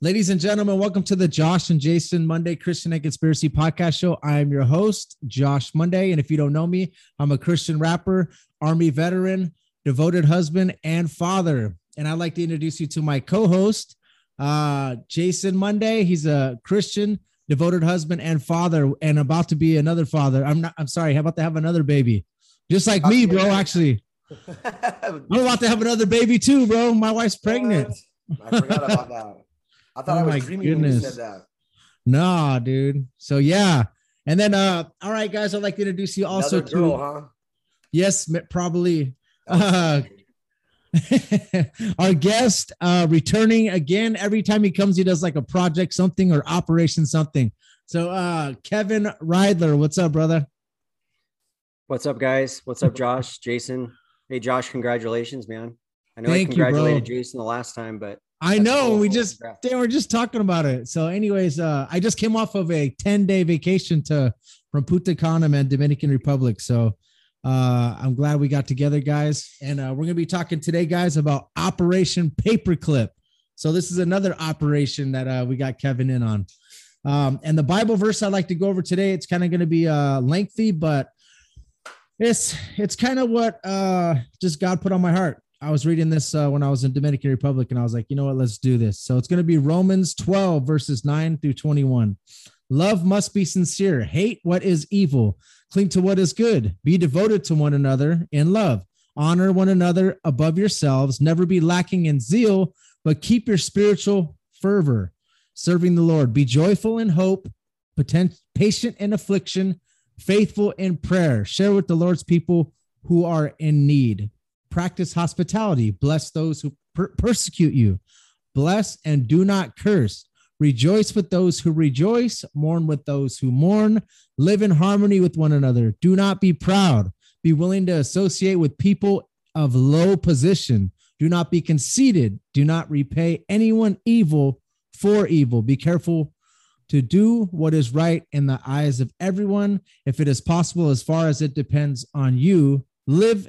Ladies and gentlemen, welcome to the Josh and Jason Monday Christian and Conspiracy Podcast Show. I am your host, Josh Monday. And if you don't know me, I'm a Christian rapper, Army veteran, devoted husband, and father. And I'd like to introduce you to my co host, uh, Jason Monday. He's a Christian, devoted husband, and father, and about to be another father. I'm not, I'm sorry, how about to have another baby? Just like me, bro, actually. I'm about to have another baby too, bro. My wife's pregnant. I forgot about that. I thought Oh I was my dreaming when you goodness. said that. Nah, dude. So yeah. And then uh all right guys, I'd like to introduce you also Another girl, to huh? yes, probably uh our guest uh returning again every time he comes he does like a project something or operation something. So uh Kevin Rydler, what's up brother? What's up, guys? What's up, Josh, Jason? Hey, Josh, congratulations, man. I know Thank I you, congratulated Jason the last time, but I know we just they were just talking about it. So anyways, uh I just came off of a 10-day vacation to from Punta Cana and Dominican Republic. So uh I'm glad we got together guys and uh we're going to be talking today guys about Operation Paperclip. So this is another operation that uh we got Kevin in on. Um and the Bible verse I'd like to go over today it's kind of going to be uh lengthy but it's it's kind of what uh just God put on my heart. I was reading this uh, when I was in Dominican Republic, and I was like, you know what, let's do this. So it's going to be Romans 12 verses 9 through 21. Love must be sincere. Hate what is evil. Cling to what is good. Be devoted to one another in love. Honor one another above yourselves. Never be lacking in zeal, but keep your spiritual fervor, serving the Lord. Be joyful in hope, potent, patient in affliction, faithful in prayer. Share with the Lord's people who are in need. Practice hospitality. Bless those who per- persecute you. Bless and do not curse. Rejoice with those who rejoice. Mourn with those who mourn. Live in harmony with one another. Do not be proud. Be willing to associate with people of low position. Do not be conceited. Do not repay anyone evil for evil. Be careful to do what is right in the eyes of everyone. If it is possible, as far as it depends on you, live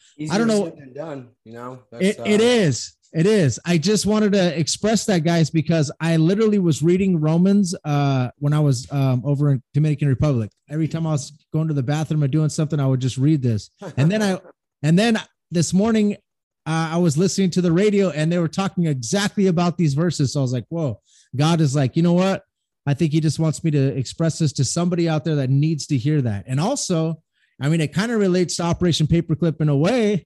Easier don't know- done. You know, It, That's, it uh, is. It is. I just wanted to express that, guys, because I literally was reading Romans uh, when I was um, over in Dominican Republic. Every time I was going to the bathroom or doing something, I would just read this. And then I, and then this morning, uh, I was listening to the radio and they were talking exactly about these verses. So I was like, whoa, God is like, you know what? I think he just wants me to express this to somebody out there that needs to hear that. And also, I mean, it kind of relates to Operation Paperclip in a way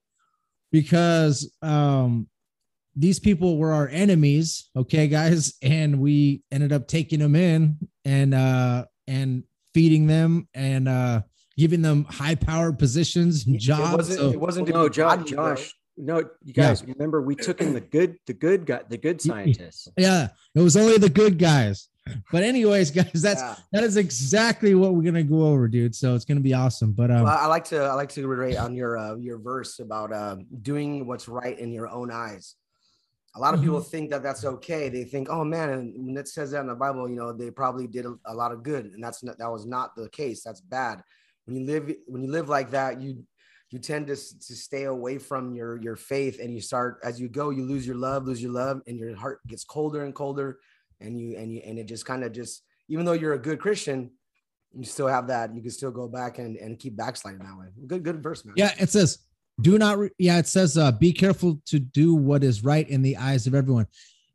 because um, these people were our enemies, okay, guys, and we ended up taking them in and uh, and feeding them and uh, giving them high powered positions and jobs. It wasn't. So- it wasn't. no, to be Josh. Josh. No, you guys remember we took in the good, the good guy, the good scientists. yeah, it was only the good guys. But anyways, guys, that's Yeah. that is exactly what we're gonna go over, dude. So it's gonna be awesome. But um, Well, I like to I like to reiterate on your uh, your verse about uh, doing what's right in your own eyes. A lot of people Mm-hmm. think that that's okay. They think, oh man, and when it says that in the Bible, you know, they probably did a, a lot of good, and that's not, that was not the case. That's bad. When you live when you live like that, you you tend to, to stay away from your your faith, and you start as you go, you lose your love, lose your love, and your heart gets colder and colder, and you and you and it just kind of just even though you're a good Christian, you still have that. You can still go back and, and keep backsliding that way. Good, good verse, man. yeah, it says, do not, re- yeah, it says, uh, be careful to do what is right in the eyes of everyone.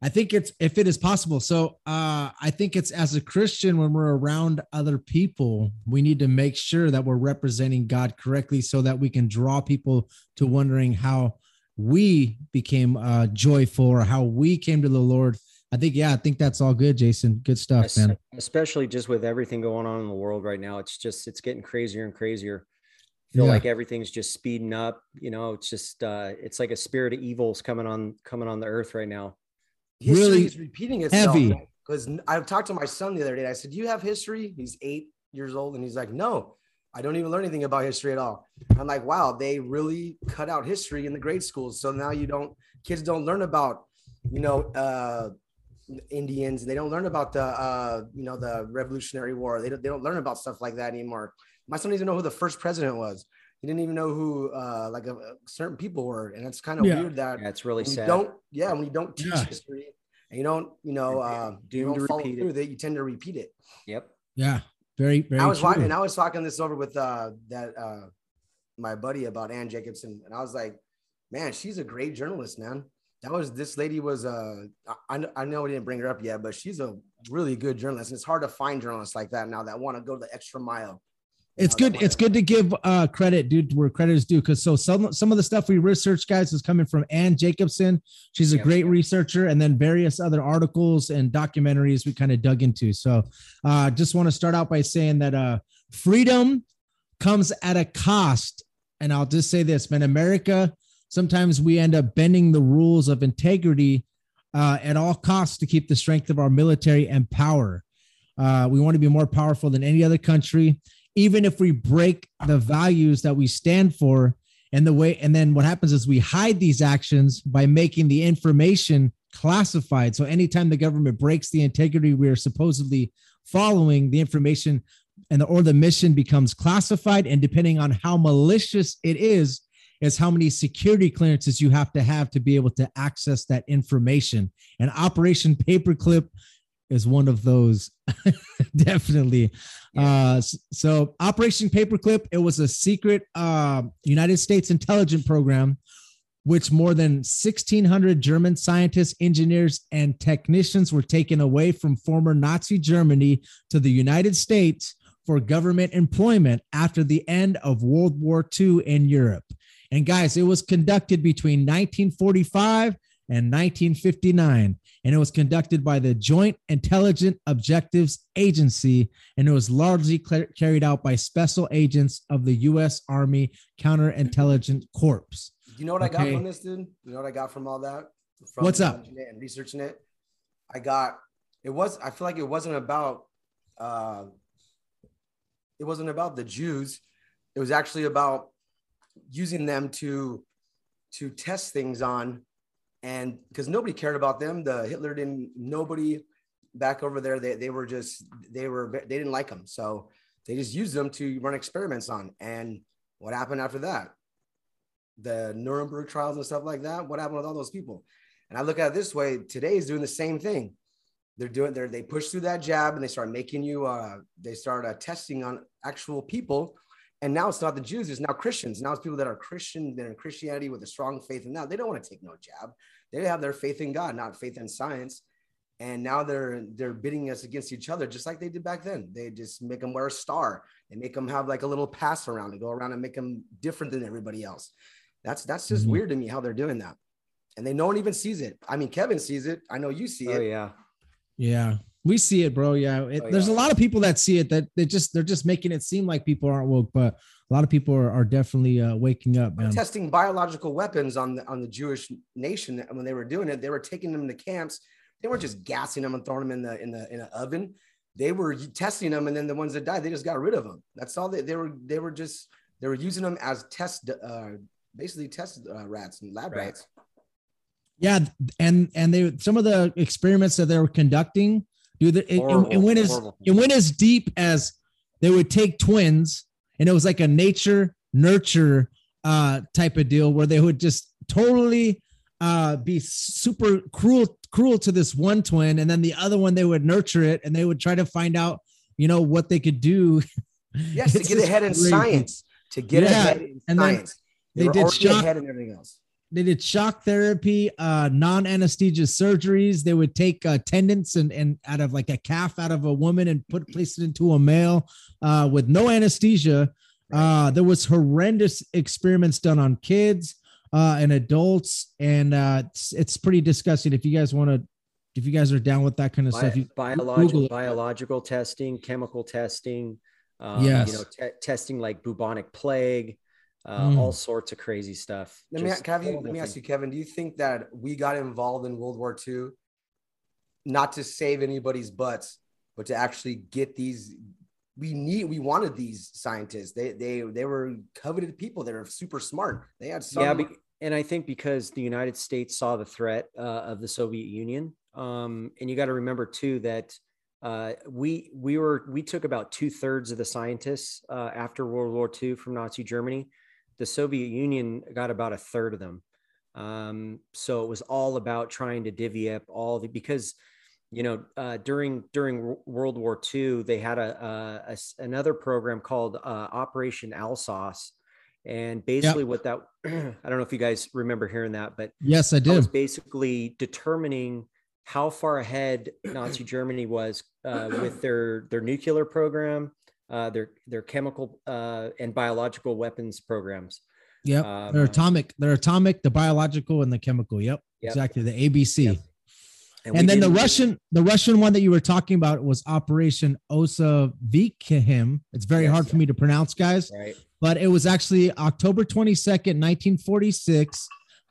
I think it's if it is possible. So uh, I think it's as a Christian when we're around other people, we need to make sure that we're representing God correctly so that we can draw people to wondering how we became uh, joyful or how we came to the Lord. I think, yeah, I think that's all good, Jason. Good stuff, Es- man. Especially just with everything going on in the world right now. It's just it's getting crazier and crazier. I Feel Yeah. like everything's just speeding up. You know, it's just uh it's like a spirit of evil's coming on coming on the earth right now. History Really is repeating itself. heavy. Because I talked to my son the other day. I said, "Do you have history?" He's eight years old, and he's like, "No, I don't even learn anything about history at all." I'm like, "Wow, they really cut out history in the grade schools, so now you don't kids don't learn about, you know, uh, Indians. and They don't learn about the, uh, you know, the Revolutionary War. They don't, they don't learn about stuff like that anymore. My son doesn't know who the first president was. He didn't even know who, uh, like, uh, certain people were, and it's kind of Yeah. weird that Yeah, it's really sad. don't yeah when you don't teach Yeah. history and you don't you know uh you don't to follow through with it you tend to repeat it Yep. Yeah, very, very i was true. watching and i was talking this over with uh that uh my buddy about ann jacobsen and i was like man she's a great journalist man that was this lady was uh I, I- I know we didn't bring her up yet but she's a really good journalist and it's hard to find journalists like that now that want to go the extra mile. It's good it's good to give uh credit dude where credit is due because so some some of the stuff we researched guys is coming from ann jacobsen. She's a Yep. great researcher and then various other articles and documentaries we kind of dug into. So uh just want to start out by saying that uh freedom comes at a cost. And i'll just say this man america sometimes we end up bending the rules of integrity uh, at all costs to keep the strength of our military and power. Uh, we want to be more powerful than any other country even if we break the values that we stand for. And the way and then what happens is we hide these actions by making the information classified. So anytime the government breaks the integrity we are supposedly following the information and the, or the mission becomes classified. And depending on how malicious it is is how many security clearances you have to have to be able to access that information. And operation paperclip is one of those definitely. Uh so operation paperclip it was a secret uh, united states intelligence program which more than 1600 german scientists engineers and technicians were taken away from former nazi germany to the united states for government employment after the end of world war ii in europe and guys it was conducted between 1945 and 1959 and it was conducted by the Joint Intelligent Objectives Agency, and it was largely carried out by special agents of the U.S. Army Counterintelligence Corps. you know what i got from this dude you know what i got from all that from What's up? and researching it i got it was i feel like it wasn't about uh it wasn't about the jews it was actually about using them to to test things on. And because nobody cared about them the hitler didn't nobody back over there they, they were just they were they didn't like them. So they just used them to run experiments on. And what happened after that? The nuremberg trials and stuff like that? What happened with all those people? And i look at it this way today is doing the same thing. They're doing they they push through that jab and they start making you uh they start uh, testing on actual people And now it's not the Jews, it's now Christians. Now it's people that are Christian, they're in Christianity with a strong faith in that. They don't want to take no jab. They have their faith in God, not faith in science. And now they're they're bidding us against each other, just like they did back then. They just make them wear a star. They make them have like a little pass around. They go around and make them different than everybody else. That's that's just Mhm. weird to me how they're doing that. And they no one even sees it. I mean, Kevin sees it. I know you see Oh it. yeah. Yeah, we see it, bro. Yeah, it, Oh, there's a lot of people that see it that they just they're just making it seem like people aren't woke, but a lot of people are, are definitely uh, waking up, man. testing biological weapons on the on the Jewish nation when they were doing it. They were taking them to camps. They weren't just gassing them and throwing them in the in the in an oven. They were testing them, and then the ones that died, they just got rid of them. That's all they, they were. They were just they were using them as test, uh, basically test uh, rats and lab Right. rats. Yeah, and and they some of the experiments that they were conducting, dude, it, Horrible, it went as horrible. it went as deep as they would take twins, and it was like a nature nurture uh type of deal where they would just totally uh be super cruel cruel to this one twin, and then the other one they would nurture it, and they would try to find out, you know, what they could do. Yes, to get ahead in crazy. science. To get Yeah, ahead in and then science. they did shock- ahead in everything else. They did shock therapy, uh, non-anesthesia surgeries. They would take uh, tendons and, and out of like a calf out of a woman and put place it into a male uh, with no anesthesia. Uh, there was horrendous experiments done on kids uh, and adults, and uh, it's, it's pretty disgusting. If you guys want to, if you guys are down with that kind of Bi- stuff, you, biological biological testing, chemical testing, um, Yes. you know, te- testing like bubonic plague, uh, Mm. all sorts of crazy stuff. Let me, Just have you, let me ask you, Kevin, do you think that we got involved in World War II not to save anybody's butts, but to actually get these? We need, we wanted these scientists. They, they, they were coveted people. They were super smart. They had some. yeah, be- and I think because the United States saw the threat uh, of the Soviet Union, um, and you got to remember too that uh, we we were we took about two thirds of the scientists uh, after World War II from Nazi Germany. The Soviet Union got about a third of them. Um, so it was all about trying to divvy up all the because you know uh, during during World War II they had a, a- a another program called uh, Operation Alsos, and basically what that I don't know if you guys remember hearing that, but yes, I that was did. basically determining how far ahead Nazi Germany was uh, with their their nuclear program, uh, their their chemical uh, and biological weapons programs. Yep, Um, they're atomic. They're atomic, the biological, and the chemical. Yep, Yep. exactly. The ABC. Yep. and, we then the Russian, the Russian one that you were talking about was Operation Osa Vikhem. It's very Yes, hard for me to pronounce, guys, right? but it was actually October 22nd, 1946.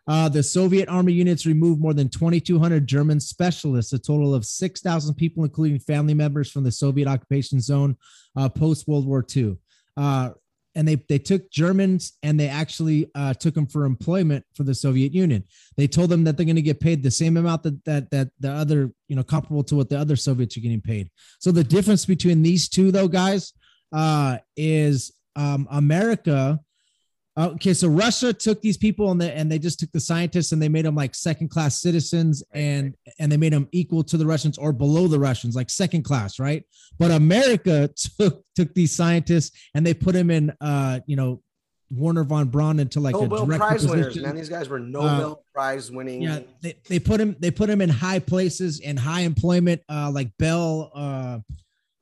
Uh, the Soviet army units removed more than 2,200 German specialists, a total of 6,000 people, including family members from the Soviet occupation zone uh, post World War II. Uh, and they, they took Germans and they actually uh, took them for employment for the Soviet Union. They told them that they're going to get paid the same amount that, that that the other, you know, comparable to what the other Soviets are getting paid. So the difference between these two, though, guys, uh, is um, America. Okay, so Russia took these people and they and they just took the scientists and they made them like second class citizens Right, and and they made them equal to the Russians or below the Russians, like second class, right? But America took took these scientists and they put them in, uh, you know, Wernher von Braun into like Nobel a director Prize winners, position. man. These guys were Nobel Prize winning. Yeah, they, they put him they put him in high places in high employment, uh, like Bell, uh,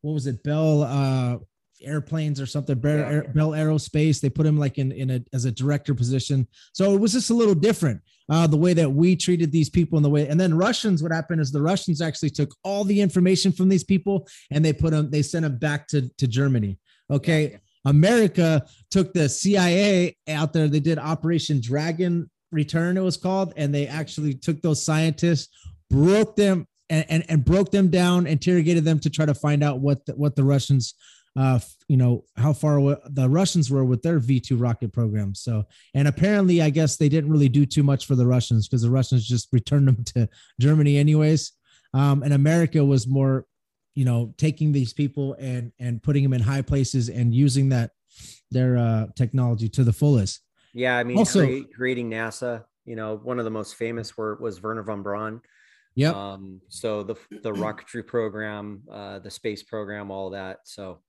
what was it, Bell uh, airplanes or something, Bell, Yeah. Bell Aerospace. They put him like in in a as a director position. So it was just a little different. Uh, the way that we treated these people and the way, and then Russians, what happened is the Russians actually took all the information from these people and they put them, they sent them back to to Germany. Okay, Yeah. America took the CIA out there. They did Operation Dragon Return, it was called, and they actually took those scientists, broke them, and, and, and broke them down, interrogated them to try to find out what the, what the Russians, uh, you know, how far away the Russians were with their V two rocket program. So, and apparently, I guess they didn't really do too much for the Russians because the Russians just returned them to Germany anyways. Um, and America was more you know taking these people and and putting them in high places and using that their uh technology to the fullest Yeah, I mean, Also- create, creating NASA. You know, one of the most famous were was Wernher von Braun. Yeah. Um, so the the rocketry program, uh, the space program, all that. So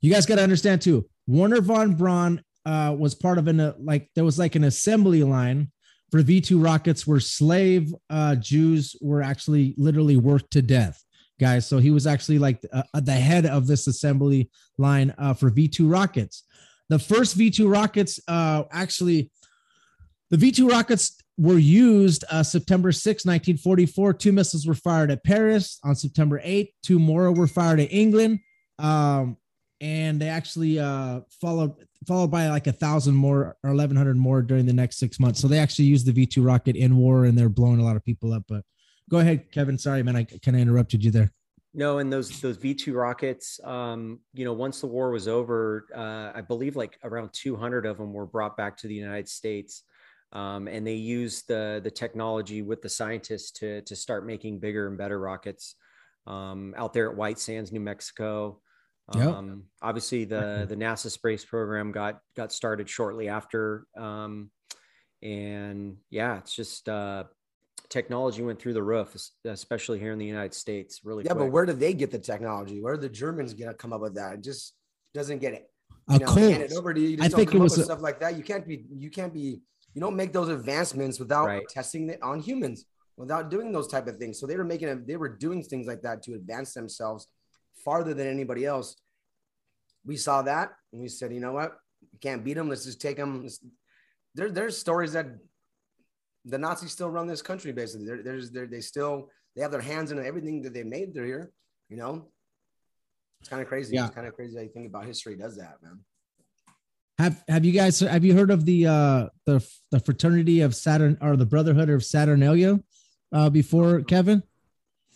you guys got to understand too. Wernher von Braun uh, was part of an uh, like there was like an assembly line for V two rockets where slave uh, Jews were actually literally worked to death, guys. So he was actually like uh, the head of this assembly line uh, for V two rockets. The first V two rockets uh, actually, the V two rockets were used uh, September 6, 1944. Two missiles were fired at Paris on September 8. Two more were fired at England. Um, and they actually uh, followed followed by like a thousand more or 1100 more during the next six months. So they actually used the V2 rocket in war and they're blowing a lot of people up. But go ahead, Kevin. Sorry, man. I kind of interrupted you there. No, and those those V two rockets, um, you know, once the war was over, uh, I believe like around 200 of them were brought back to the United States, um, and they used the the technology with the scientists to to start making bigger and better rockets um, out there at White Sands, New Mexico. Yep. Um, obviously, the the NASA space program got got started shortly after, um, and yeah, it's just uh, technology went through the roof, especially here in the United States. Really, Yeah, but where did they get the technology? Where did the Germans get to come up with that? It just doesn't get it. A You know, hand it over to you. you I just don't think it was a- stuff like that. You can't be. You can't be. You don't make those advancements without Right. testing it on humans, without doing those type of things. So they were making. A, they were doing things like that to advance themselves farther than anybody else. We saw that and we said, you know what? We can't beat them. Let's just take them. There, there's stories that the Nazis still run this country. Basically, there, there's there, they still they have their hands in everything that they made. They're here. You know, it's kind of crazy. Yeah. It's kind of crazy how you think about history does that, man. Have Have you guys have you heard of the uh the the fraternity of Saturn or the Brotherhood of Saturnalia uh, before Kevin?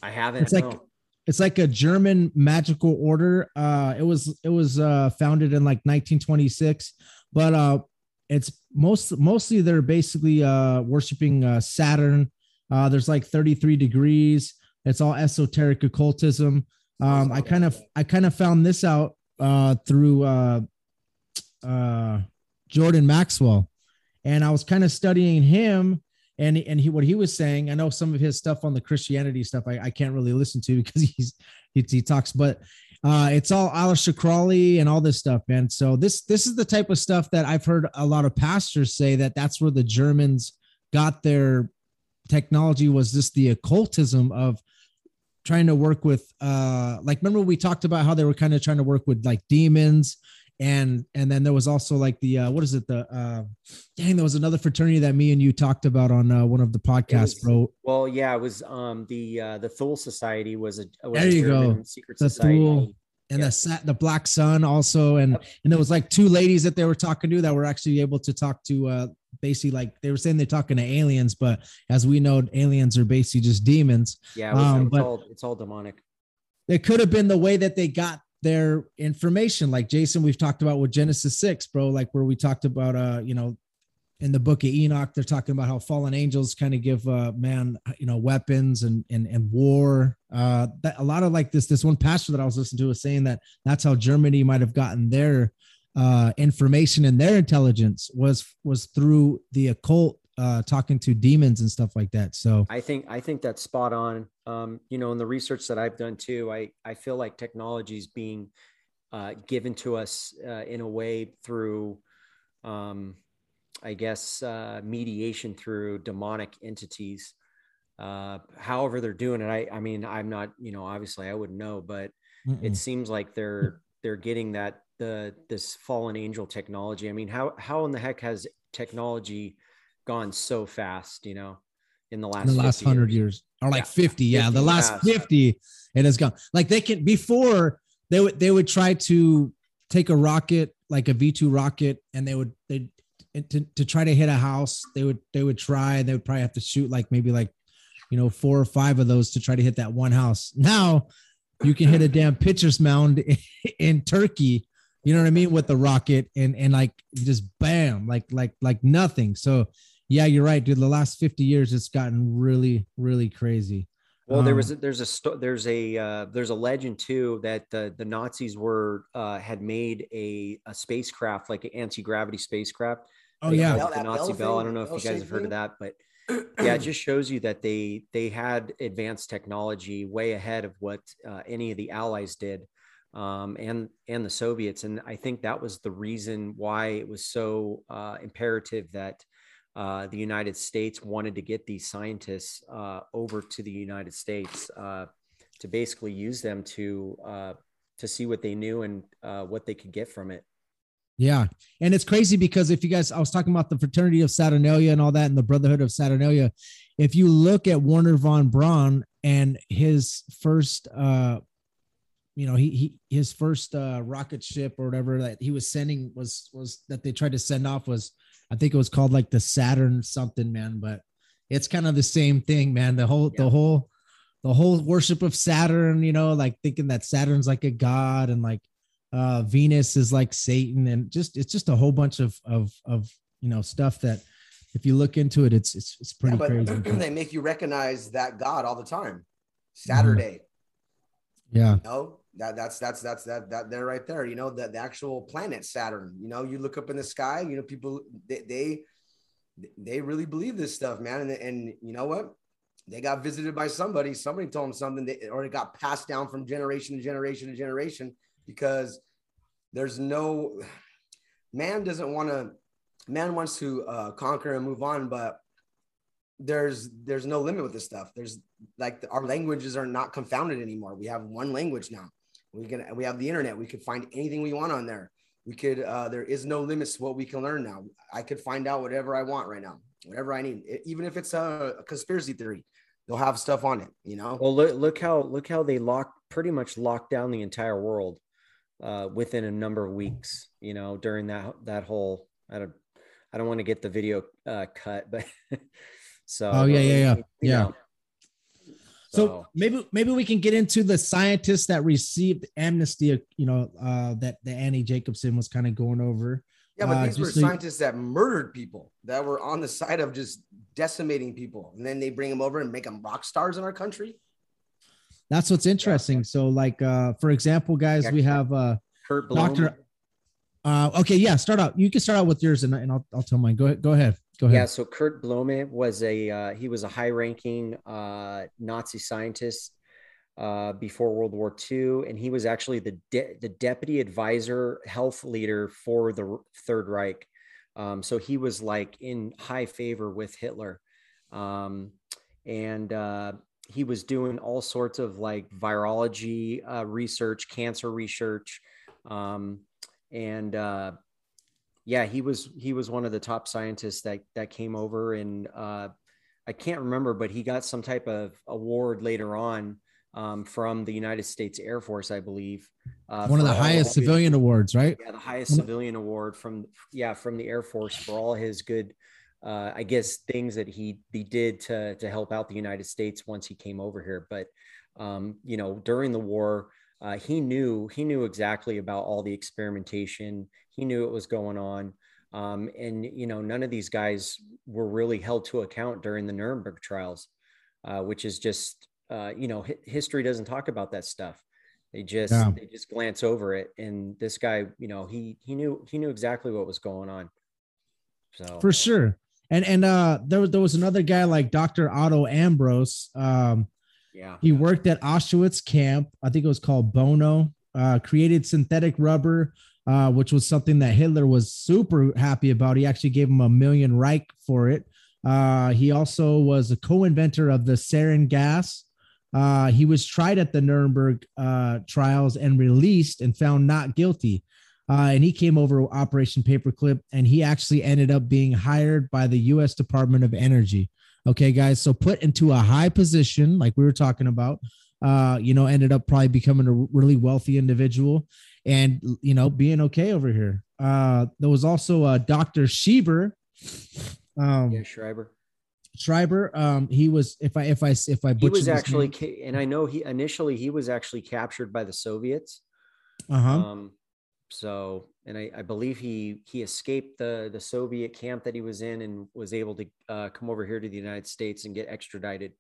I haven't. It's like no. It's like a German magical order. Uh, it was it was uh, founded in like 1926, but uh, it's most mostly they're basically uh, worshiping uh, Saturn. Uh, there's like 33 degrees. It's all esoteric occultism. Um, I kind of I kind of found this out uh, through uh, uh, Jordan Maxwell, and I was kind of studying him and and he what he was saying. I know some of his stuff on the Christianity stuff. I, I can't really listen to because he's he, he talks, but uh, it's all Aleister Crowley and all this stuff, man. So this this is the type of stuff that I've heard a lot of pastors say that that's where the Germans got their technology was just the occultism of trying to work with uh like remember we talked about how they were kind of trying to work with like demons and and then there was also like the uh what is it the uh dang there was another fraternity that me and you talked about on uh, one of the podcasts was- bro Well, yeah, it was um the uh the Thule Society was a was There you go. Secret The society. Thule. and Yeah. the sat the black sun also and Yep. and there was like two ladies that they were talking to that were actually able to talk to uh basically like they were saying they're talking to aliens but as we know aliens are basically just demons Yeah, it was, Um, it's but- all it's all demonic. it could have been the way that they got their information. Like jason we've talked about with genesis 6 bro like where we talked about uh you know in the book of enoch they're talking about how fallen angels kind of give uh man you know weapons and and, and war. Uh that a lot of like this this one pastor that i was listening to was saying that that's how germany might have gotten their uh information and their intelligence was was through the occult uh talking to demons and stuff like that so I think I think that's spot on. Um, you know, in the research that I've done too, I I feel like technology is being uh, given to us uh, in a way through, um, I guess, uh, mediation through demonic entities. Uh, however, they're doing it. I I mean, I'm not. You know, obviously, I wouldn't know, but mm-mm. it seems like they're they're getting that the this fallen angel technology. I mean, how how in the heck has technology gone so fast? You know, in the last in the last 50 hundred years. or like Yeah, 50 yeah 50 the last years. 50 it has gone like they can before they would they would try to take a rocket like a v2 rocket and they would they to, to try to hit a house they would they would try and they would probably have to shoot like maybe like you know four or five of those to try to hit that one house now you can hit a damn pitcher's mound in turkey you know what i mean with the rocket and and like just bam like like like nothing so yeah you're right dude the last 50 years it's gotten really really crazy Well, there Um, was a, there's a there's a uh, there's a legend too that the the Nazis were uh, had made a, a spacecraft like an anti gravity spacecraft. oh They yeah called it Bell- the Nazi bell bell. I don't know if you guys have heard of that, but yeah, it just shows you that they they had advanced technology way ahead of what uh, any of the allies did. um, and and the Soviets. And I think that was the reason why it was so uh, imperative that uh, the United States wanted to get these scientists uh, over to the United States uh, to basically use them to uh, to see what they knew and uh, what they could get from it. Yeah. And it's crazy because if you guys, I was talking about the fraternity of Saturnalia and all that and the brotherhood of Saturnalia. If you look at Wernher von Braun and his first, uh, you know, he, he his first uh, rocket ship or whatever that he was sending was was that they tried to send off was I think it was called like the Saturn something, man. But it's kind of the same thing, man. The whole Yeah. the whole the whole worship of Saturn, you know, like thinking that Saturn's like a god and like uh Venus is like Satan and just it's just a whole bunch of of of you know stuff that if you look into it, it's it's it's pretty Yeah, but crazy. they make you recognize that God all the time. Mm-hmm. Saturday, yeah. you know that that's that's that's that that they're right there. You know the, the actual planet Saturn. You know you look up in the sky. You know people they they, they really believe this stuff, man. And and you know what? They got visited by somebody. Somebody told them something, they, or it got passed down from generation to generation to generation because there's no man doesn't want to man wants to uh, conquer and move on, but there's there's no limit with this stuff. There's like our languages are not confounded anymore. We have one language now. We can we have the internet. We could find anything we want on there. We could uh, there is no limits to what we can learn now. I could find out whatever I want right now, whatever I need, even if it's a, a conspiracy theory. They'll have stuff on it, you know. Well, look look how look how they locked pretty much locked down the entire world uh, within a number of weeks. You know, during that that whole I don't I don't want to get the video uh, cut, but so Oh, yeah, yeah, yeah. you Yeah. know. So maybe maybe we can get into the scientists that received amnesty, you know, uh, that the Annie Jacobsen was kind of going over. Yeah, but Uh, these were just so scientists that murdered people that were on the side of just decimating people, and then they bring them over and make them rock stars in our country. That's what's interesting. So, like, uh, for example, guys, we have uh, Kurt Blome, Doctor. Uh, okay, yeah, start out. You can start out with yours, and, and I'll I'll tell mine. Go ahead. Go ahead. Go ahead. Yeah, so Kurt Blome was a uh, he was a high-ranking uh, Nazi scientist uh, before World War II, and he was actually the de- the deputy advisor, health leader for the Third Reich. Um, so he was like in high favor with Hitler, um, and uh, he was doing all sorts of like virology uh, research, cancer research, um, and uh, yeah, he was he was one of the top scientists that that came over, and uh, I can't remember, but he got some type of award later on um, from the United States Air Force, I believe. Uh, One of the highest his- civilian awards, right? yeah, the highest civilian award from yeah from the Air Force for all his good, uh, I guess things that he he did to to help out the United States once he came over here. But um, you know, during the war, uh, he knew he knew exactly about all the experimentation. He knew it was going on. Um, and you know, none of these guys were really held to account during the Nuremberg trials, uh, which is just uh, you know, hi- history doesn't talk about that stuff. They just Yeah. they just glance over it. And this guy, you know, he he knew he knew exactly what was going on. So for sure. And and uh, there was there was another guy like Dr. Otto Ambros. Um, yeah, he worked at Auschwitz camp. I think it was called Buna. Uh, created synthetic rubber, uh, which was something that Hitler was super happy about. He actually gave him a million Reich for it. Uh, he also was a co-inventor of the sarin gas. Uh, he was tried at the Nuremberg uh, trials and released and found not guilty. Uh, and he came over Operation Paperclip, and he actually ended up being hired by the U.S. Department of Energy. Okay, guys. So put into a high position, like we were talking about, uh, you know, ended up probably becoming a really wealthy individual and, you know, being okay over here. Uh, there was also uh, Dr. Schieber. Um, yeah, Schreiber. Schreiber. Um, he was, if I, if I, if I He was actually, ca- and I know he initially he was actually captured by the Soviets. uh-huh. Um, so, and I, I believe he he escaped the the Soviet camp that he was in and was able to uh, come over here to the United States and get extradited.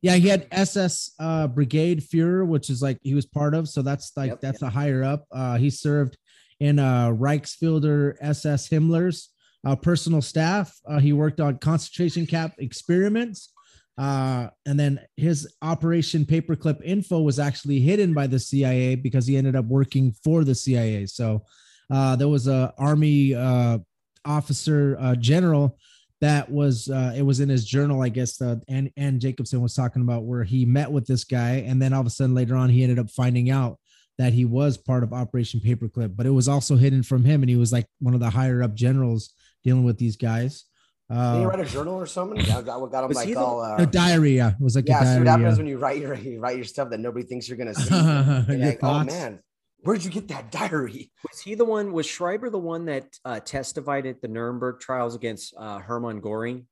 Yeah, he had SS uh, Brigade Führer, which is like he was part of. So that's like Yep, that's a higher up. Uh, he served in uh, Reichsführer SS Himmler's uh, personal staff. Uh, he worked on concentration camp experiments. Uh, and then his Operation Paperclip info was actually hidden by the CIA because he ended up working for the CIA. So uh, there was a Army uh, officer uh, general that was uh, it was in his journal, I guess. Uh, and and Jacobsen was talking about where he met with this guy, and then all of a sudden later on he ended up finding out that he was part of Operation Paperclip, but it was also hidden from him, and he was like one of the higher up generals dealing with these guys. Did Uh, he write a journal or something? That got, what got him Was like he the- all. Uh, a diary, yeah, it was like yeah, a see diary. what happens yeah. when you write your you write your stuff that nobody thinks you're gonna see. Your like, oh man, where'd you get that diary? Was he the one? Was Schreiber the one that uh, testified at the Nuremberg trials against uh, Hermann Goring?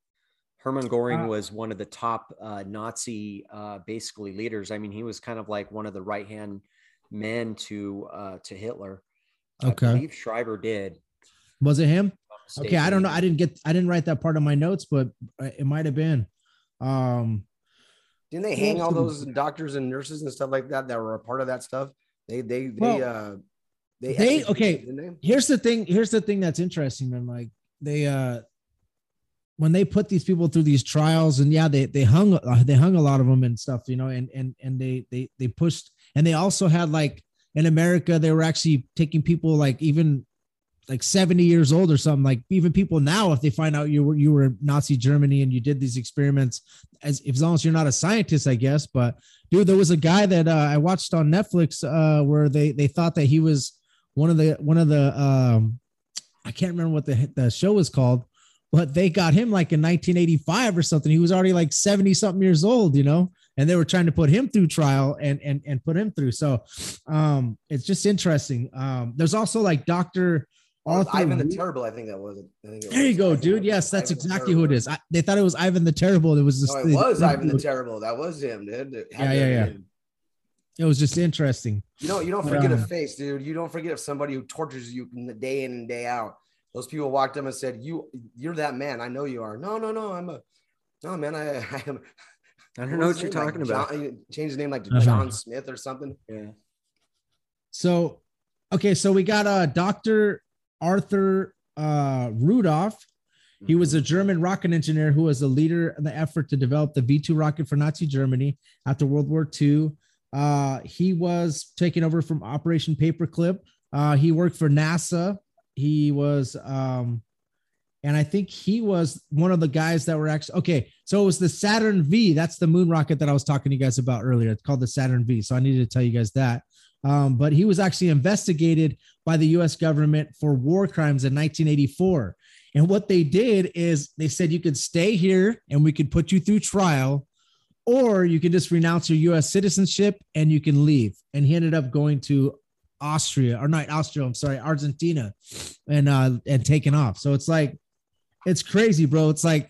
Hermann Goring Uh, was one of the top uh, Nazi, uh, basically leaders. I mean, he was kind of like one of the right hand men to uh, to Hitler. Okay. I believe Schreiber did. Was it him? if Okay, I don't know. I didn't get. I didn't write that part of my notes, but uh, it might have been. Um, Didn't they hang all those doctors and nurses and stuff like that that were a part of that stuff? They they they uh they, they- okay. here's the thing. Here's the thing that's interesting, man. Like they, uh, when they put these people through these trials, and yeah, they they hung uh, they hung a lot of them and stuff, you know, and and and they they they pushed, and they also had like in America, they were actually taking people like even like 70 years old or something like even people now if they find out you were you were nazi germany and you did these experiments as, as long as you're not a scientist i guess but dude there was a guy that uh, i watched on netflix uh, where they they thought that he was one of the one of the um i can't remember what the the show was called but they got him like in 1985 or something. He was already like 70 something years old you know and they were trying to put him through trial and and and put him through. So um it's just interesting. Um there's also like dr Arthur Ivan the Terrible, I think that was it. I think it there you go, dude. Yes, that's Ivan exactly who it is. I, they thought it was Ivan the Terrible. It was just No, it was Ivan the Terrible. That was him, dude. It Yeah, yeah, yeah. been. It was just interesting. You know, you don't But, forget a um, face, dude. You don't forget if somebody who tortures you in the day in and day out. Those people walked up and said, "You, you're that man. I know you are." No, no, no. I'm a, no, man. I, I am. I don't know what you're his name? Like talking about. John, change his name like Uh-huh. John Smith or something. Yeah. So, okay, so we got uh Dr. Arthur uh Rudolph. He was Mm-hmm. a German rocket engineer who was a leader in the effort to develop the V 2 rocket for Nazi Germany after World War II. Uh, he was taken over from Operation Paperclip. Uh, he worked for NASA. He was, um, and I think he was one of the guys that were actually okay. So it was the Saturn V. That's the moon rocket that I was talking to you guys about earlier. It's called the Saturn V. So I needed to tell you guys that. Um, but he was actually investigated by the US government for war crimes in 1984. And what they did is they said you could stay here and we could put you through trial, or you could just renounce your US citizenship and you can leave. And he ended up going to Austria or not Austria, I'm sorry, Argentina and uh and taking off. So it's like it's crazy, bro. It's like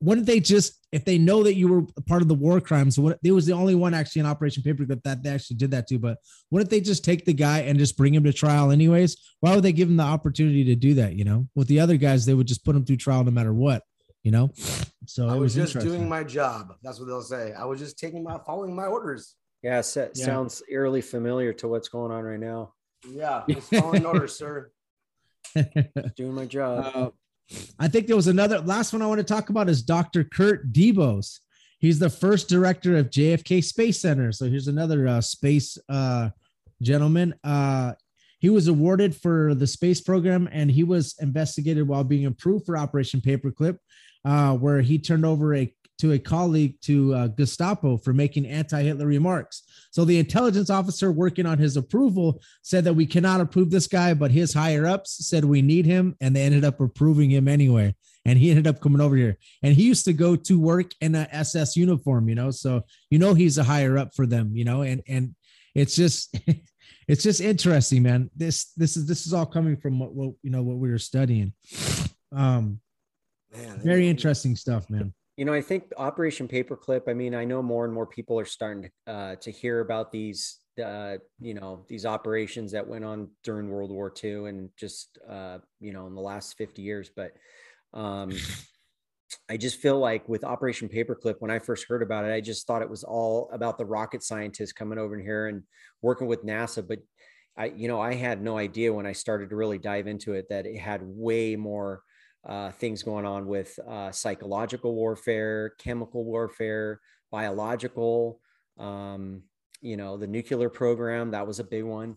wouldn't they just if they know that you were a part of the war crimes, what there was the only one actually in Operation Paperclip that they actually did that to, but wouldn't they just take the guy and just bring him to trial anyways? Why would they give him the opportunity to do that? You know, with the other guys, they would just put him through trial no matter what, you know? So I was was, just doing my job. That's what they'll say. I was just taking my following my orders. Yeah, sa- Yeah. sounds eerily familiar to what's going on right now. Yeah, just following orders, sir. Doing my job. Uh, I think there was another last one I want to talk about is Dr. Kurt Debus. He's the first director of JFK Space Center. So here's another uh, space uh, gentleman. Uh, he was awarded for the space program and he was investigated while being approved for Operation Paperclip, uh, where he turned over a to a colleague to uh, Gestapo for making anti-Hitler remarks. So the intelligence officer working on his approval said that we cannot approve this guy, but his higher ups said we need him, and they ended up approving him anyway. And he ended up coming over here. And he used to go to work in a SS uniform, you know. So you know he's a higher up for them, you know, and and it's just it's just interesting, man. This this is this is all coming from what, what you know what we were studying. Um Man, very interesting stuff, man. You know, I think Operation Paperclip. I mean, I know more and more people are starting to uh, to hear about these, uh, you know, these operations that went on during World War II and just, uh, you know, in the last fifty years. But um, I just feel like with Operation Paperclip, when I first heard about it, I just thought it was all about the rocket scientists coming over here and working with NASA. But I, you know, I had no idea when I started to really dive into it that it had way more uh, things going on with uh, psychological warfare, chemical warfare, biological. Um, you know, the nuclear program that was a big one.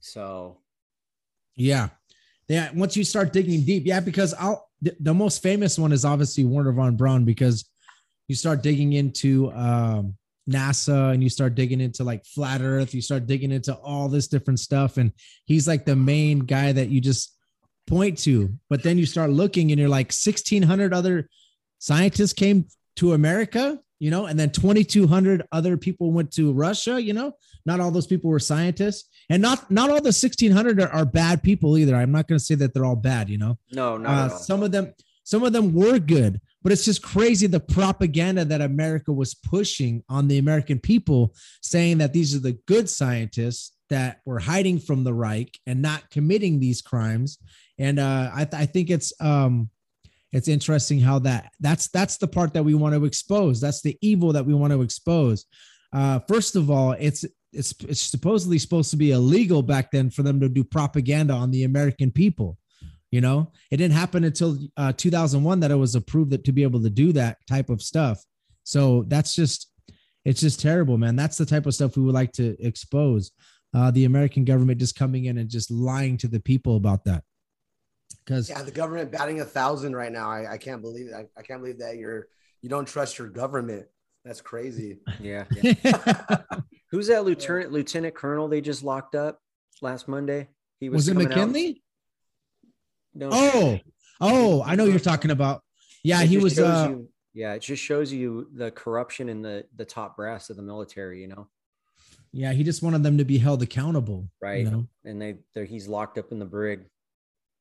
So, Yeah. Yeah. Once you start digging deep, yeah, because I'll the, most famous one is obviously Wernher von Braun because you start digging into um, NASA and you start digging into like flat Earth, you start digging into all this different stuff, and he's like the main guy that you just point to. But then you start looking and you're like 1,600 other scientists came to America, you know, and then 2,200 other people went to Russia, you know. Not all those people were scientists, and not not all the 1,600 are, are bad people either. I'm not going to say that they're all bad, you know. no, not Uh, some of them, some of them were good, but it's just crazy the propaganda that America was pushing on the American people, saying that these are the good scientists that were hiding from the Reich and not committing these crimes. And uh, I, th- I think it's um, it's interesting how that that's that's the part that we want to expose. That's the evil that we want to expose. Uh, first of all, it's it's it's supposedly supposed to be illegal back then for them to do propaganda on the American people. You know, it didn't happen until uh, 2001 that it was approved that to be able to do that type of stuff. So that's just, it's just terrible, man. That's the type of stuff we would like to expose. Uh, the American government just coming in and just lying to the people about that. Because Yeah, the government batting a thousand right now. I, I can't believe I, I can't believe that you're you don't trust your government. That's crazy. yeah. yeah. Who's that lieutenant lieutenant colonel they just locked up last Monday? He was was it coming out- McKinley? No. Oh, oh, I know you're talking about. Yeah, It he was. Uh, you- yeah, it just shows you the corruption in the the top brass of the military. You know, yeah, he just wanted them to be held accountable. right? You know? And they they're he's locked up in the brig.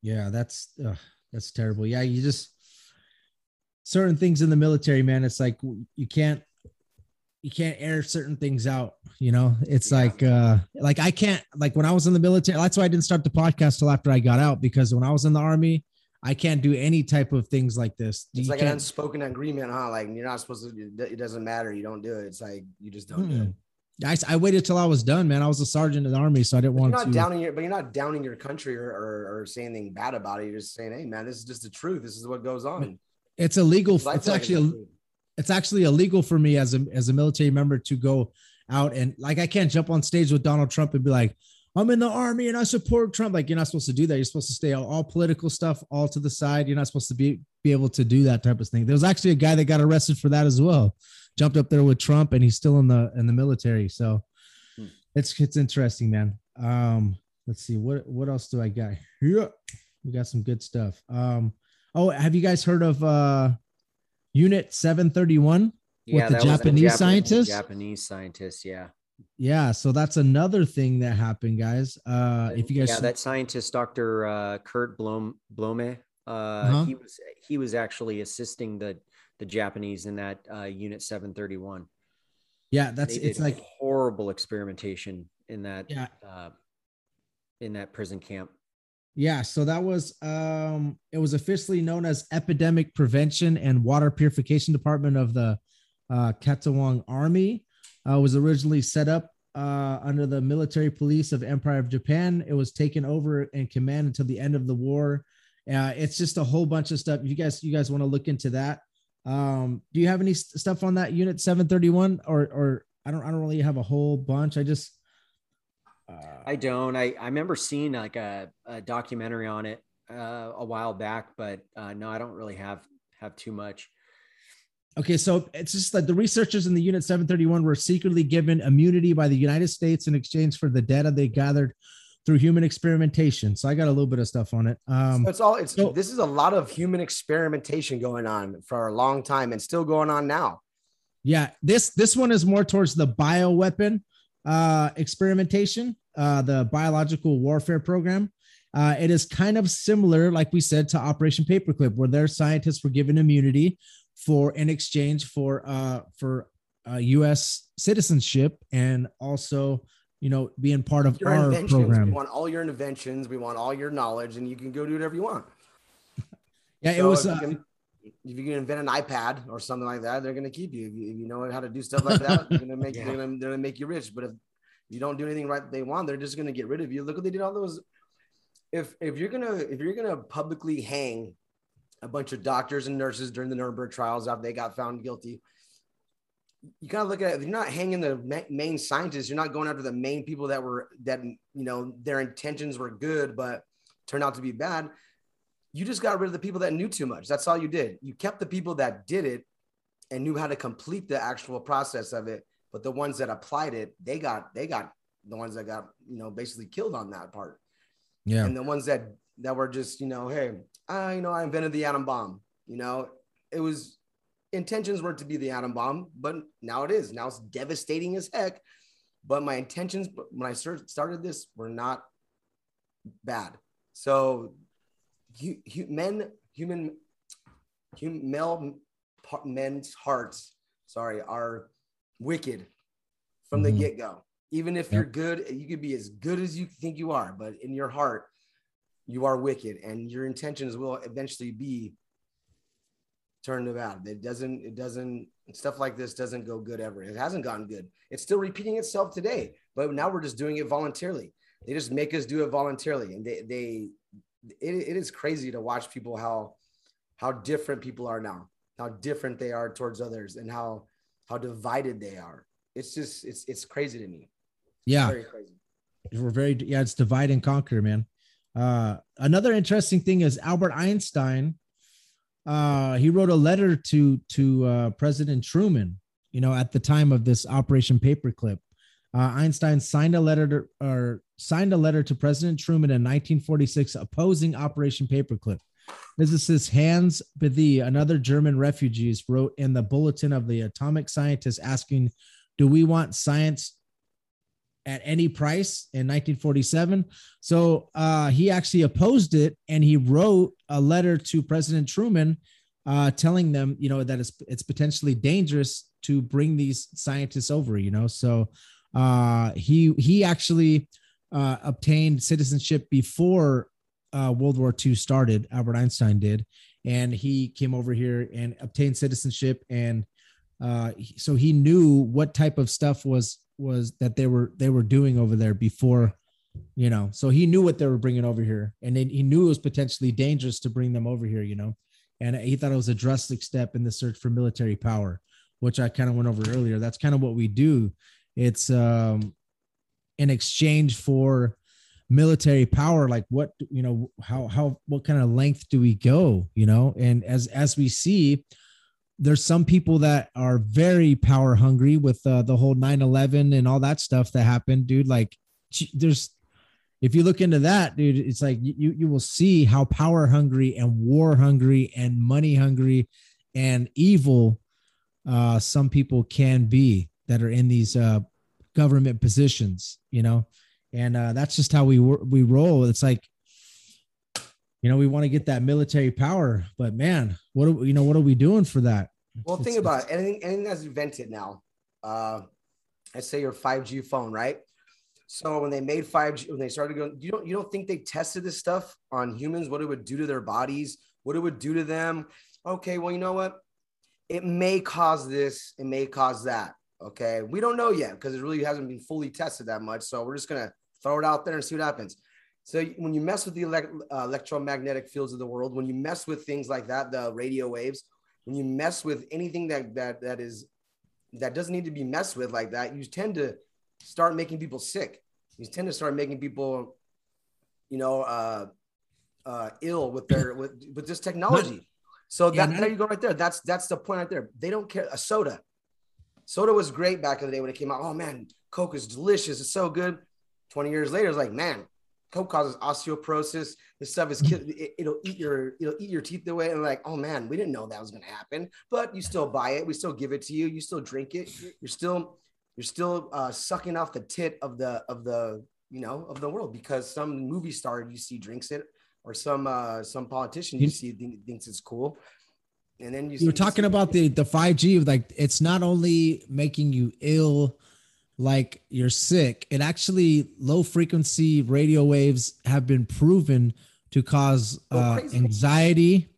Yeah, that's uh, that's terrible. Yeah, you just certain things in the military, man. It's like you can't you can't air certain things out. You know, it's Yeah. like uh like I can't like when I was in the military. That's why I didn't start the podcast till after I got out because when I was in the army, I can't do any type of things like this. It's You like an unspoken agreement, huh? Like you're not supposed to. It doesn't matter. You don't do it. It's like you just don't do it. I, I waited till I was done, man. I was a sergeant in the army, so I didn't But You're want not to. downing your, but you're not downing your country or, or, or saying anything bad about it. You're just saying, hey, man, this is just the truth. This is what goes on. it's illegal. It's like actually truth. it's actually illegal for me as a as a military member to go out and like I can't jump on stage with Donald Trump and be like, I'm in the army and I support Trump. Like you're not supposed to do that. You're supposed to stay all, all political stuff all to the side. You're not supposed to be be able to do that type of thing. There was actually a guy that got arrested for that as well. Jumped up there with Trump and he's still in the in the military. So Hmm. it's it's interesting, man. Um, let's see what what else do I got? Yeah, we got some good stuff. Um, oh, have you guys heard of uh Unit 731? Yeah, the that was Japanese scientists? Japanese scientists, yeah. Yeah, so that's another thing that happened, guys. Uh if you guys yeah, that scientist, Dr. Uh, Kurt Blom Blome, uh, Uh-huh. he was he was actually assisting the the Japanese in that uh, Unit 731. yeah, that's it's like horrible experimentation in that yeah, uh, in that prison camp. yeah. So that was um it was officially known as Epidemic Prevention and Water Purification Department of the uh Kwantung Army. Uh was originally set up uh under the military police of Empire of Japan. It was taken over and command until the end of the war. Uh it's just a whole bunch of stuff. You guys you guys want to look into that? Um do you have any st- stuff on that unit 731 or or I don't I don't really have a whole bunch. I just uh, I don't. I, I remember seeing like a, a documentary on it uh, a while back, but uh, no, I don't really have have too much. Okay, so it's just that the researchers in the Unit 731 were secretly given immunity by the United States in exchange for the data they gathered through human experimentation. So I got a little bit of stuff on it. Um, So it's all it's so- this is a lot of human experimentation going on for a long time and still going on now. yeah, this this one is more towards the bioweapon uh, experimentation, uh, the biological warfare program. Uh, it is kind of similar, like we said, to Operation Paperclip, where their scientists were given immunity for in exchange for uh, for uh, U.S. citizenship and also, you know, being part of Your our inventions, we want all your inventions, we want all your knowledge, and you can go do whatever you want. Yeah, it So was. if, Uh, you can, if you can invent an iPad or something like that, they're gonna keep you. If you, if you know how to do stuff like that, they're gonna make Yeah. they're, gonna, they're gonna make you rich. But if you don't do anything right that they want, they're just gonna get rid of you. Look what they did all those. If if you're gonna if you're gonna publicly hang a bunch of doctors and nurses during the Nuremberg trials after they got found guilty. You kind of look at it, you're not hanging the main scientists, you're not going after the main people that were that you know their intentions were good, but turned out to be bad. You just got rid of the people that knew too much. That's all you did. You kept the people that did it and knew how to complete the actual process of it. But the ones that applied it, they got they got the ones that got you know basically killed on that part. Yeah. And the ones that that were just you know hey I you know I invented the atom bomb. You know it was intentions were to be the atom bomb, but now it is. Now it's devastating as heck. But my intentions when I started this were not bad. So hu- hu- men, human, human male men's hearts, sorry, are wicked from the Mhm. get go. Even if Yep. you're good, you could be as good as you think you are, but in your heart, you are wicked, and your intentions will eventually be turned bad. It doesn't. It doesn't. Stuff like this doesn't go good ever. It hasn't gotten good. It's still repeating itself today, but now we're just doing it voluntarily. They just make us do it voluntarily, and they they. It, it is crazy to watch people how how different people are now, how different they are towards others, and how how divided they are. It's just it's it's crazy to me. Yeah. Very crazy. we're very yeah it's divide and conquer man uh another interesting thing is albert einstein uh he wrote a letter to to uh president truman you know at the time of this operation paperclip. Uh, einstein signed a letter to, or signed a letter to president truman in 1946 opposing operation paperclip. Physicist hans bethe another german refugees wrote in the bulletin of the atomic scientists asking do we want science at any price in 1947. So uh, he actually opposed it, and he wrote a letter to President Truman, uh, telling them, you know, that it's it's potentially dangerous to bring these scientists over. You know, so uh, he he actually uh, obtained citizenship before uh, World War II started. Albert Einstein did, and he came over here and obtained citizenship and uh so he knew what type of stuff was was that they were they were doing over there before you know so he knew what they were bringing over here. And then he knew it was potentially dangerous to bring them over here you know and he thought it was a drastic step in the search for military power which i kind of went over earlier. That's kind of what we do. It's um in exchange for military power like what you know how how what kind of length do we go you know? And as as we see there's some people that are very power hungry with uh, the whole 9-11 and all that stuff that happened dude. Like there's if you look into that dude it's like you you will see how power hungry and war hungry and money hungry and evil uh some people can be that are in these uh government positions you know? And uh that's just how we we roll. It's like you know we want to get that military power but man what are, you know what are we doing for that Well, It's- think about it. Anything, anything that's invented now. Uh, let's say your 5G phone, right? So when they made 5G, when they started going, you don't you don't think they tested this stuff on humans, what it would do to their bodies, what it would do to them? Okay, well, you know what? It may cause this, it may cause that. Okay, we don't know yet because it really hasn't been fully tested that much. So we're just gonna throw it out there and see what happens. So when you mess with the elect- uh, electromagnetic fields of the world, when you mess with things like that, the radio waves, when you mess with anything that that that is that doesn't need to be messed with like that, you tend to start making people sick. You tend to start making people, you know, uh, uh, ill with their with with this technology. So that there you go right there. That's that's the point right there. They don't care. A soda, soda was great back in the day when it came out. Oh man, Coke is delicious. It's so good. Twenty years later, it's like man, Coke causes osteoporosis. This stuff is kill- it, it'll eat your it'll eat your teeth away. And like, oh man, we didn't know that was gonna happen. But you still buy it. We still give it to you. You still drink it. You're still you're still uh, sucking off the tit of the of the you know of the world because some movie star you see drinks it or some uh some politician you see think, thinks it's cool. And then you you were see- talking about the the 5G like it's not only making you ill like you're sick it actually low frequency radio waves have been proven to cause uh, crazy. anxiety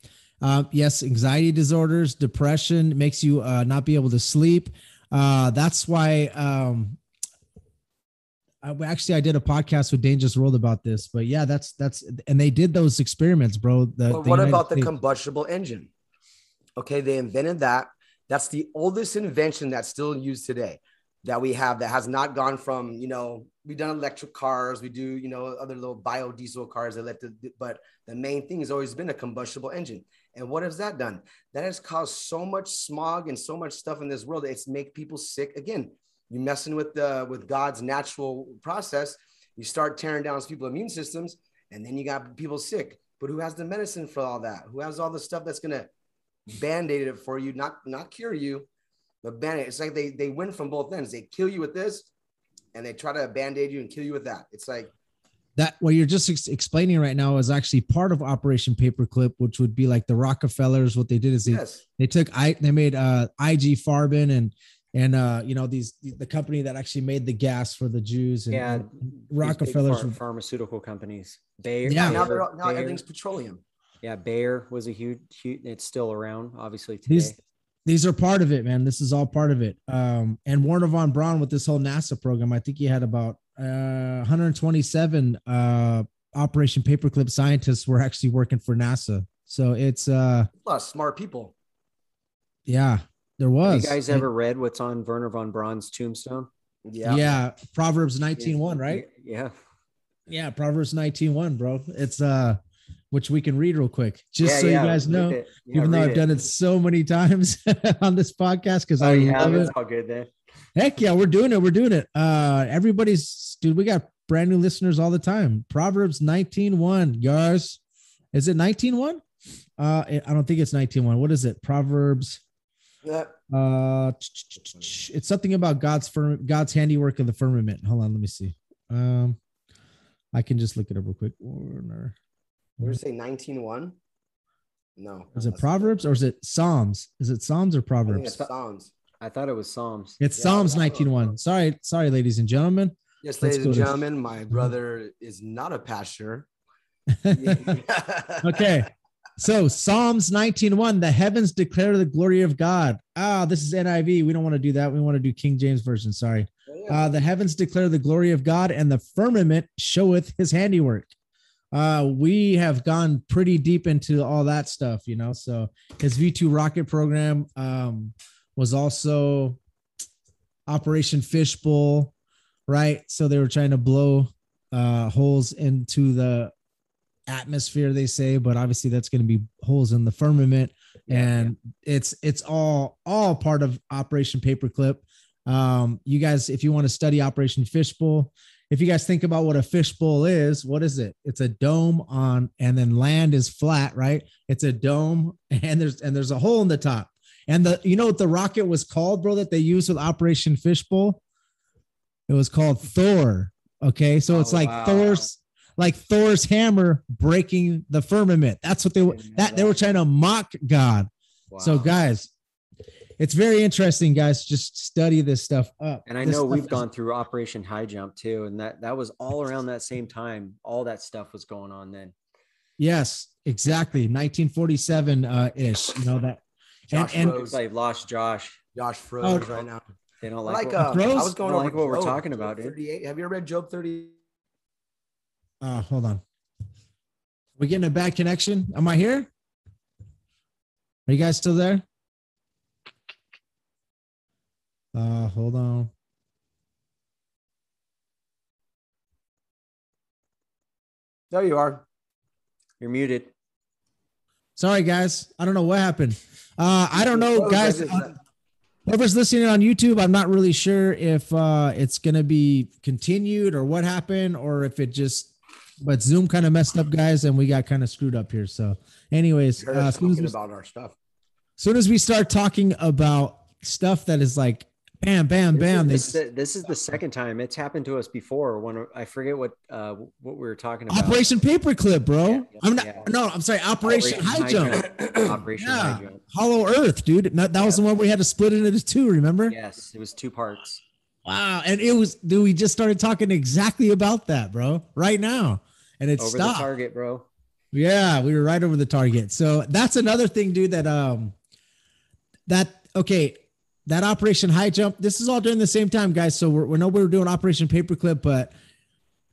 uh, yes anxiety disorders depression makes you uh, not be able to sleep uh, that's why um, I, actually I did a podcast with Dangerous World about this, but yeah, that's that's and they did those experiments, bro. The, But the what about the States- combustible engine? Okay, they invented that. That's the oldest invention that's still used today that we have that has not gone from, you know, we've done electric cars, we do, you know, other little biodiesel cars that let the, but the main thing has always been a combustible engine. And what has that done? That has caused so much smog and so much stuff in this world. It's make people sick. Again, you messing with the with God's natural process. You start tearing down people's immune systems, and then you got people sick. But who has the medicine for all that? Who has all the stuff that's gonna band-aid it for you, not not cure you, but band-aid. It's like they they win from both ends. They kill you with this, and they try to band-aid you and kill you with that. It's like that what you're just ex- explaining right now is actually part of Operation Paperclip, which would be like the Rockefellers. What they did is they, yes, they took I they made uh IG Farben and and uh you know these the company that actually made the gas for the Jews and, Yeah, and Rockefellers. phar- pharmaceutical companies. Bayer, Yeah. now, Bayer, they're, now Bayer- everything's petroleum. yeah, Bayer was a huge, huge. It's still around, obviously today. these these are part of it, man. This is all part of it. Um, and Wernher von Braun with this whole NASA program, I think he had about uh 127 uh Operation Paperclip scientists were actually working for NASA. So it's uh A lot of smart people. yeah, there Have was. you guys And- ever read what's on Wernher von Braun's tombstone? Yeah, Yeah, Proverbs 19:1, right? Yeah. Yeah, Proverbs 19:1, bro. It's uh which we can read real quick. Just Yeah, so yeah, you guys know. Yeah, even though I've done it so many times on this podcast because Oh, I love it. all good then. Heck yeah, we're doing it. We're doing it. Uh everybody's dude, we got brand new listeners all the time. Proverbs 19:1, guys. Is it 19:1? Uh I don't think it's 19:1. What is it? Proverbs Yeah. uh it's something about God's firm God's handiwork of the firmament. Hold on, let me see. Um I can just look it up real quick. Wernher. We're say 19-1? No. Is it Proverbs or is it Psalms? Is it Psalms or I think Proverbs? it's Psalms. I thought it was Psalms. It's Yeah, Psalms yeah. 19:1. Sorry, sorry, ladies and gentlemen. Yes, Let's ladies go and to- gentlemen, my brother is not a pastor. okay. So Psalms 19:1, the heavens declare the glory of God. Ah, this is NIV. We don't want to do that. We want to do King James version. Sorry. Uh, the heavens declare the glory of God, and the firmament showeth his handiwork. Uh, we have gone pretty deep into all that stuff, you know. So his V2 rocket program um, was also Operation Fishbowl, right? So they were trying to blow uh, holes into the atmosphere, they say, but obviously that's going to be holes in the firmament, and it's it's all all part of Operation Paperclip. Um, you guys, if you want to study Operation Fishbowl, if you guys think about what a fishbowl is, what is it? It's a dome on, and then land is flat, right? It's a dome, and there's and there's a hole in the top. And the you know what the rocket was called, bro, that they used with Operation Fishbowl? It was called Thor. Okay, so it's Oh, like wow. Thor's like Thor's hammer breaking the firmament. That's what they were that they were trying to mock God. So guys, it's very interesting, guys. Just study this stuff up. And I This know we've is- gone through Operation High Jump too, and that that was all around that same time. All that stuff was going on then. Yes, exactly. 1947 uh ish. You know that. And, Josh and Rose. Looks like lost Josh. Josh froze Oh. right now. They don't like. like, what- uh, Froze? I was going I over like what we're talking Job about, dude. 38. Have you ever read Job 30? uh hold on. We getting a bad connection? Am I here? Are you guys still there? Uh hold on. There you are. You're muted. Sorry, guys. I don't know what happened. Uh, I don't know, guys. Uh, whoever's listening on YouTube, I'm not really sure if uh, it's gonna be continued or what happened, or if it just. But Zoom kind of messed up, guys, and we got kind of screwed up here. So, anyways, uh, soon as, we, about our stuff. soon as we start talking about stuff that is like, bam, bam, bam, This, is the, this is the second time it's happened to us before. When I forget what uh what we were talking about. Operation Paperclip, bro. Yeah, yeah, I'm not. yeah. No, I'm sorry. Operation, High Jump. Operation Yeah. High Jump. Hollow Earth, dude. That, that was the one we had to split it into two. Remember? Yes, it was two parts. Wow. And it was, dude, we just started talking exactly about that, bro, right now. And it Over stopped. the target, bro. Yeah, we were right over the target. So that's another thing, dude, that, um, that, okay, that Operation High Jump. This is all during the same time, guys. So we're, we know we were doing Operation Paperclip, but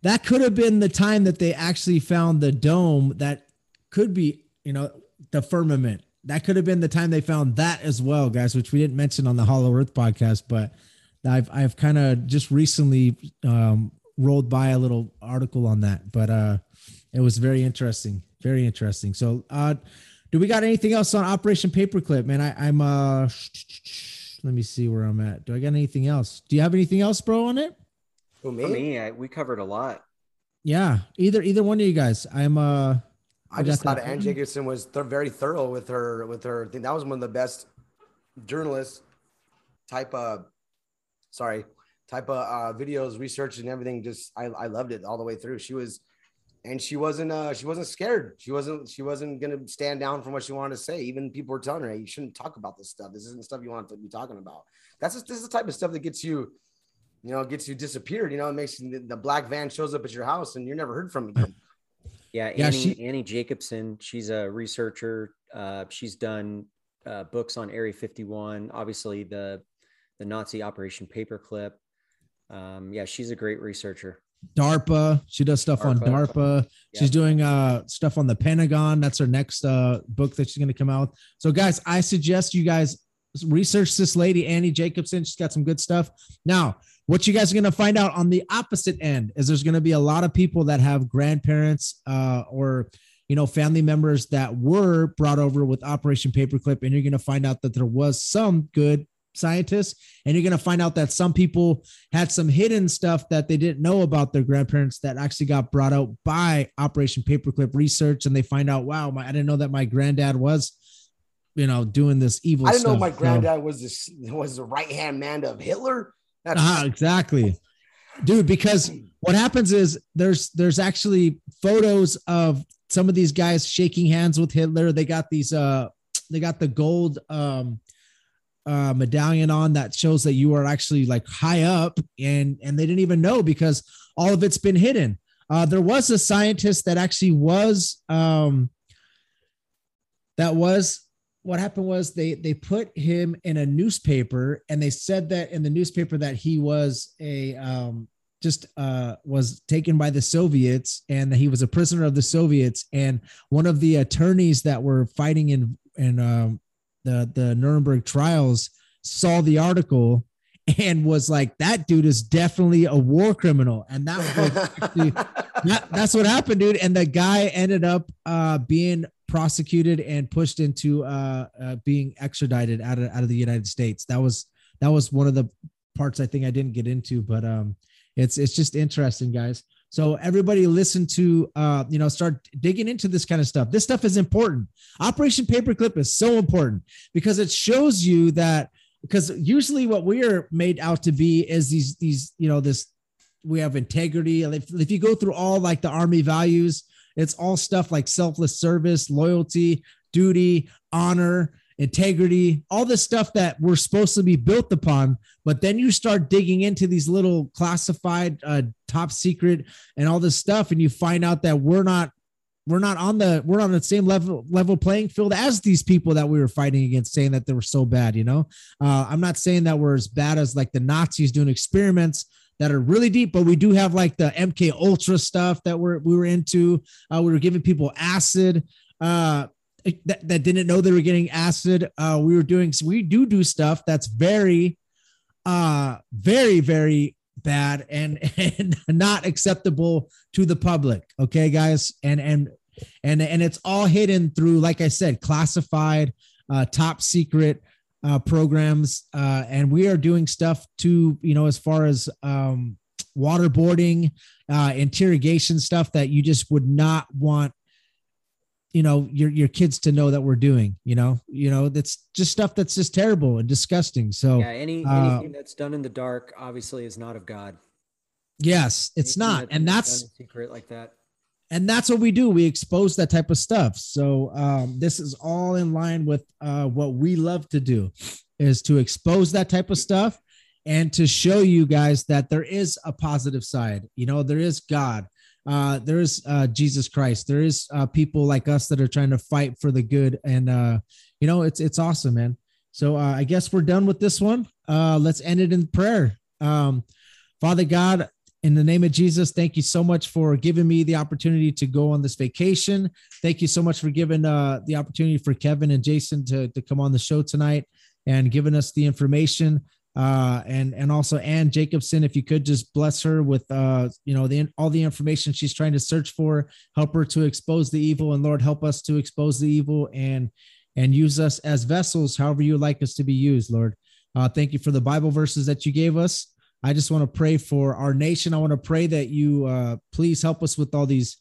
that could have been the time that they actually found the dome that could be, you know, the firmament. That could have been the time they found that as well, guys, which we didn't mention on the Hollow Earth podcast, but I've I've kind of just recently um, rolled by a little article on that, but uh, it was very interesting, very interesting. So, uh, do we got anything else on Operation Paperclip, man? I, I'm uh, let me see where I'm at. Do I got anything else? Do you have anything else, bro, on it? Who, For me, I, we covered a lot. Yeah, either either one of you guys. I'm uh, I just thought that. Ann Jacobsen was th- very thorough with her with her thing. That was one of the best journalists type of sorry type of uh, videos, research, and everything. Just I, I loved it all the way through. She was and she wasn't uh she wasn't scared. She wasn't she wasn't gonna stand down from what she wanted to say. Even people were telling her, hey, you shouldn't talk about this stuff. This isn't stuff you want to be talking about. That's just, this is the type of stuff that gets you. You know, gets you disappeared. You know, it makes you, the black van shows up at your house and you're never heard from again. Yeah, Yeah, Annie, she- Annie Jacobsen. She's a researcher. Uh, she's done uh, books on Area 51. Obviously, the the Nazi Operation Paperclip. Um, yeah, she's a great researcher. DARPA. She does stuff on DARPA. DARPA. Yeah. She's doing uh stuff on the Pentagon. That's her next uh book that she's gonna come out. with. So guys, I suggest you guys research this lady, Annie Jacobsen. She's got some good stuff. Now, what you guys are gonna find out on the opposite end is there's gonna be a lot of people that have grandparents uh or you know family members that were brought over with Operation Paperclip, and you're gonna find out that there was some good scientists, and you're gonna find out that some people had some hidden stuff that they didn't know about their grandparents that actually got brought out by Operation Paperclip research, and they find out, wow, my, I didn't know that my granddad was, you know, doing this evil. I didn't know my granddad was this was the right hand man of Hitler. That's Ah, exactly, dude. Because what happens is there's there's actually photos of some of these guys shaking hands with Hitler. They got these uh they got the gold um uh medallion on that shows that you are actually like high up and and they didn't even know because all of it's been hidden. Uh there was a scientist that actually was um that was what happened was they they put him in a newspaper and they said that in the newspaper that he was a um just uh was taken by the soviets and that he was a prisoner of the soviets and one of the attorneys that were fighting in in um the the nuremberg trials saw the article and was like that dude is definitely a war criminal and that actually that, that's what happened, dude. And the guy ended up uh, being prosecuted and pushed into uh, uh, being extradited out of out of the United States. That was that was one of the parts I think I didn't get into, but um, it's it's just interesting, guys. So everybody listen to uh, you know, start digging into this kind of stuff. This stuff is important. Operation Paperclip is so important because it shows you that because usually what we are made out to be is these these you know this we have integrity. If, if you go through all like the army values, it's all stuff like selfless service, loyalty, duty, honor, integrity, all this stuff that we're supposed to be built upon. But then you start digging into these little classified, uh, top secret, and all this stuff, and you find out that we're not we're not on the we're on the same level level playing field as these people that we were fighting against saying that they were so bad you know? Uh, i'm not saying that we're as bad as like the nazis doing experiments that are really deep but we do have like the mk ultra stuff that we're we were into. Uh, we were giving people acid. Uh that, that didn't know they were getting acid. Uh we were doing we do do stuff that's very uh very very bad and and not acceptable to the public. Okay guys? And and and and it's all hidden through like i said classified uh top secret uh programs. Uh and we are doing stuff to you know as far as um waterboarding uh interrogation stuff that you just would not want you know your your kids to know that we're doing you know you know that's just stuff that's just terrible and disgusting. So yeah, any uh, anything that's done in the dark obviously is not of God. yes it's Anything not and that's secret like that. and that's what we do. We expose that type of stuff. So um, this is all in line with uh, what we love to do is to expose that type of stuff and to show you guys that there is a positive side. You know there is god uh, there is uh, jesus christ there is uh, people like us that are trying to fight for the good and uh, you know it's it's awesome man So uh, I guess we're done with this one. Uh, let's end it in prayer. Um, Father God, in the name of Jesus, thank you so much for giving me the opportunity to go on this vacation. Thank you so much for giving uh, the opportunity for Kevin and Jason to, to come on the show tonight and giving us the information. Uh, and and also Ann Jacobsen, if you could just bless her with uh, you know the all the information she's trying to search for, help her to expose the evil, and Lord help us to expose the evil and and use us as vessels, however you like us to be used, Lord. Uh, thank you for the Bible verses that you gave us. I just want to pray for our nation. I want to pray that you uh, please help us with all these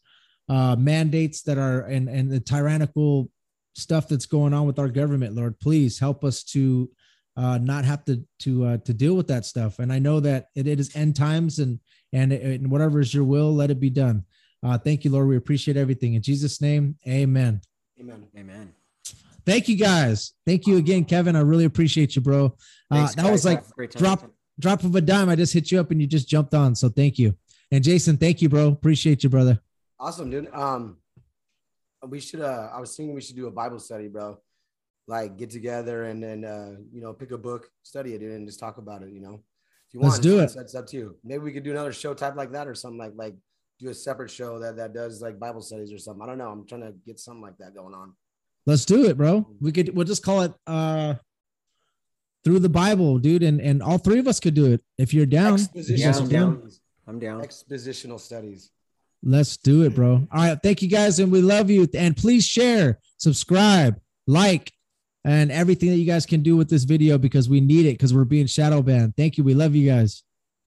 uh, mandates that are and and the tyrannical stuff that's going on with our government, Lord. Please help us to uh, not have to to uh, to deal with that stuff. And I know that it, it is end times, and and, and whatever is your will, let it be done. Uh, thank you, Lord. We appreciate everything in Jesus' name. Amen. Amen. Amen. Thank you, guys. Thank you again, Kevin. I really appreciate you, bro. Uh, Thanks, that was like drop drop of a dime. I just hit you up and you just jumped on. So thank you. And Jason, thank you, bro. Appreciate you, brother. Awesome, dude. Um, we should. Uh, I was thinking we should do a Bible study, bro. Like get together and then uh, you know pick a book, study it, and just talk about it. You know, if you want, Let's do it. That's up to you. Maybe we could do another show type like that or something like like do a separate show that that does like Bible studies or something. I don't know. I'm trying to get something like that going on. Let's do it, bro. We could we'll just call it uh through the Bible, dude. And and all three of us could do it. If you're down, Yeah, I'm down. studies. I'm down. Expositional studies. let's do it, bro. All right. Thank you guys, and we love you. And please share, subscribe, like, and everything that you guys can do with this video because we need it because we're being shadow banned. Thank you. We love you guys.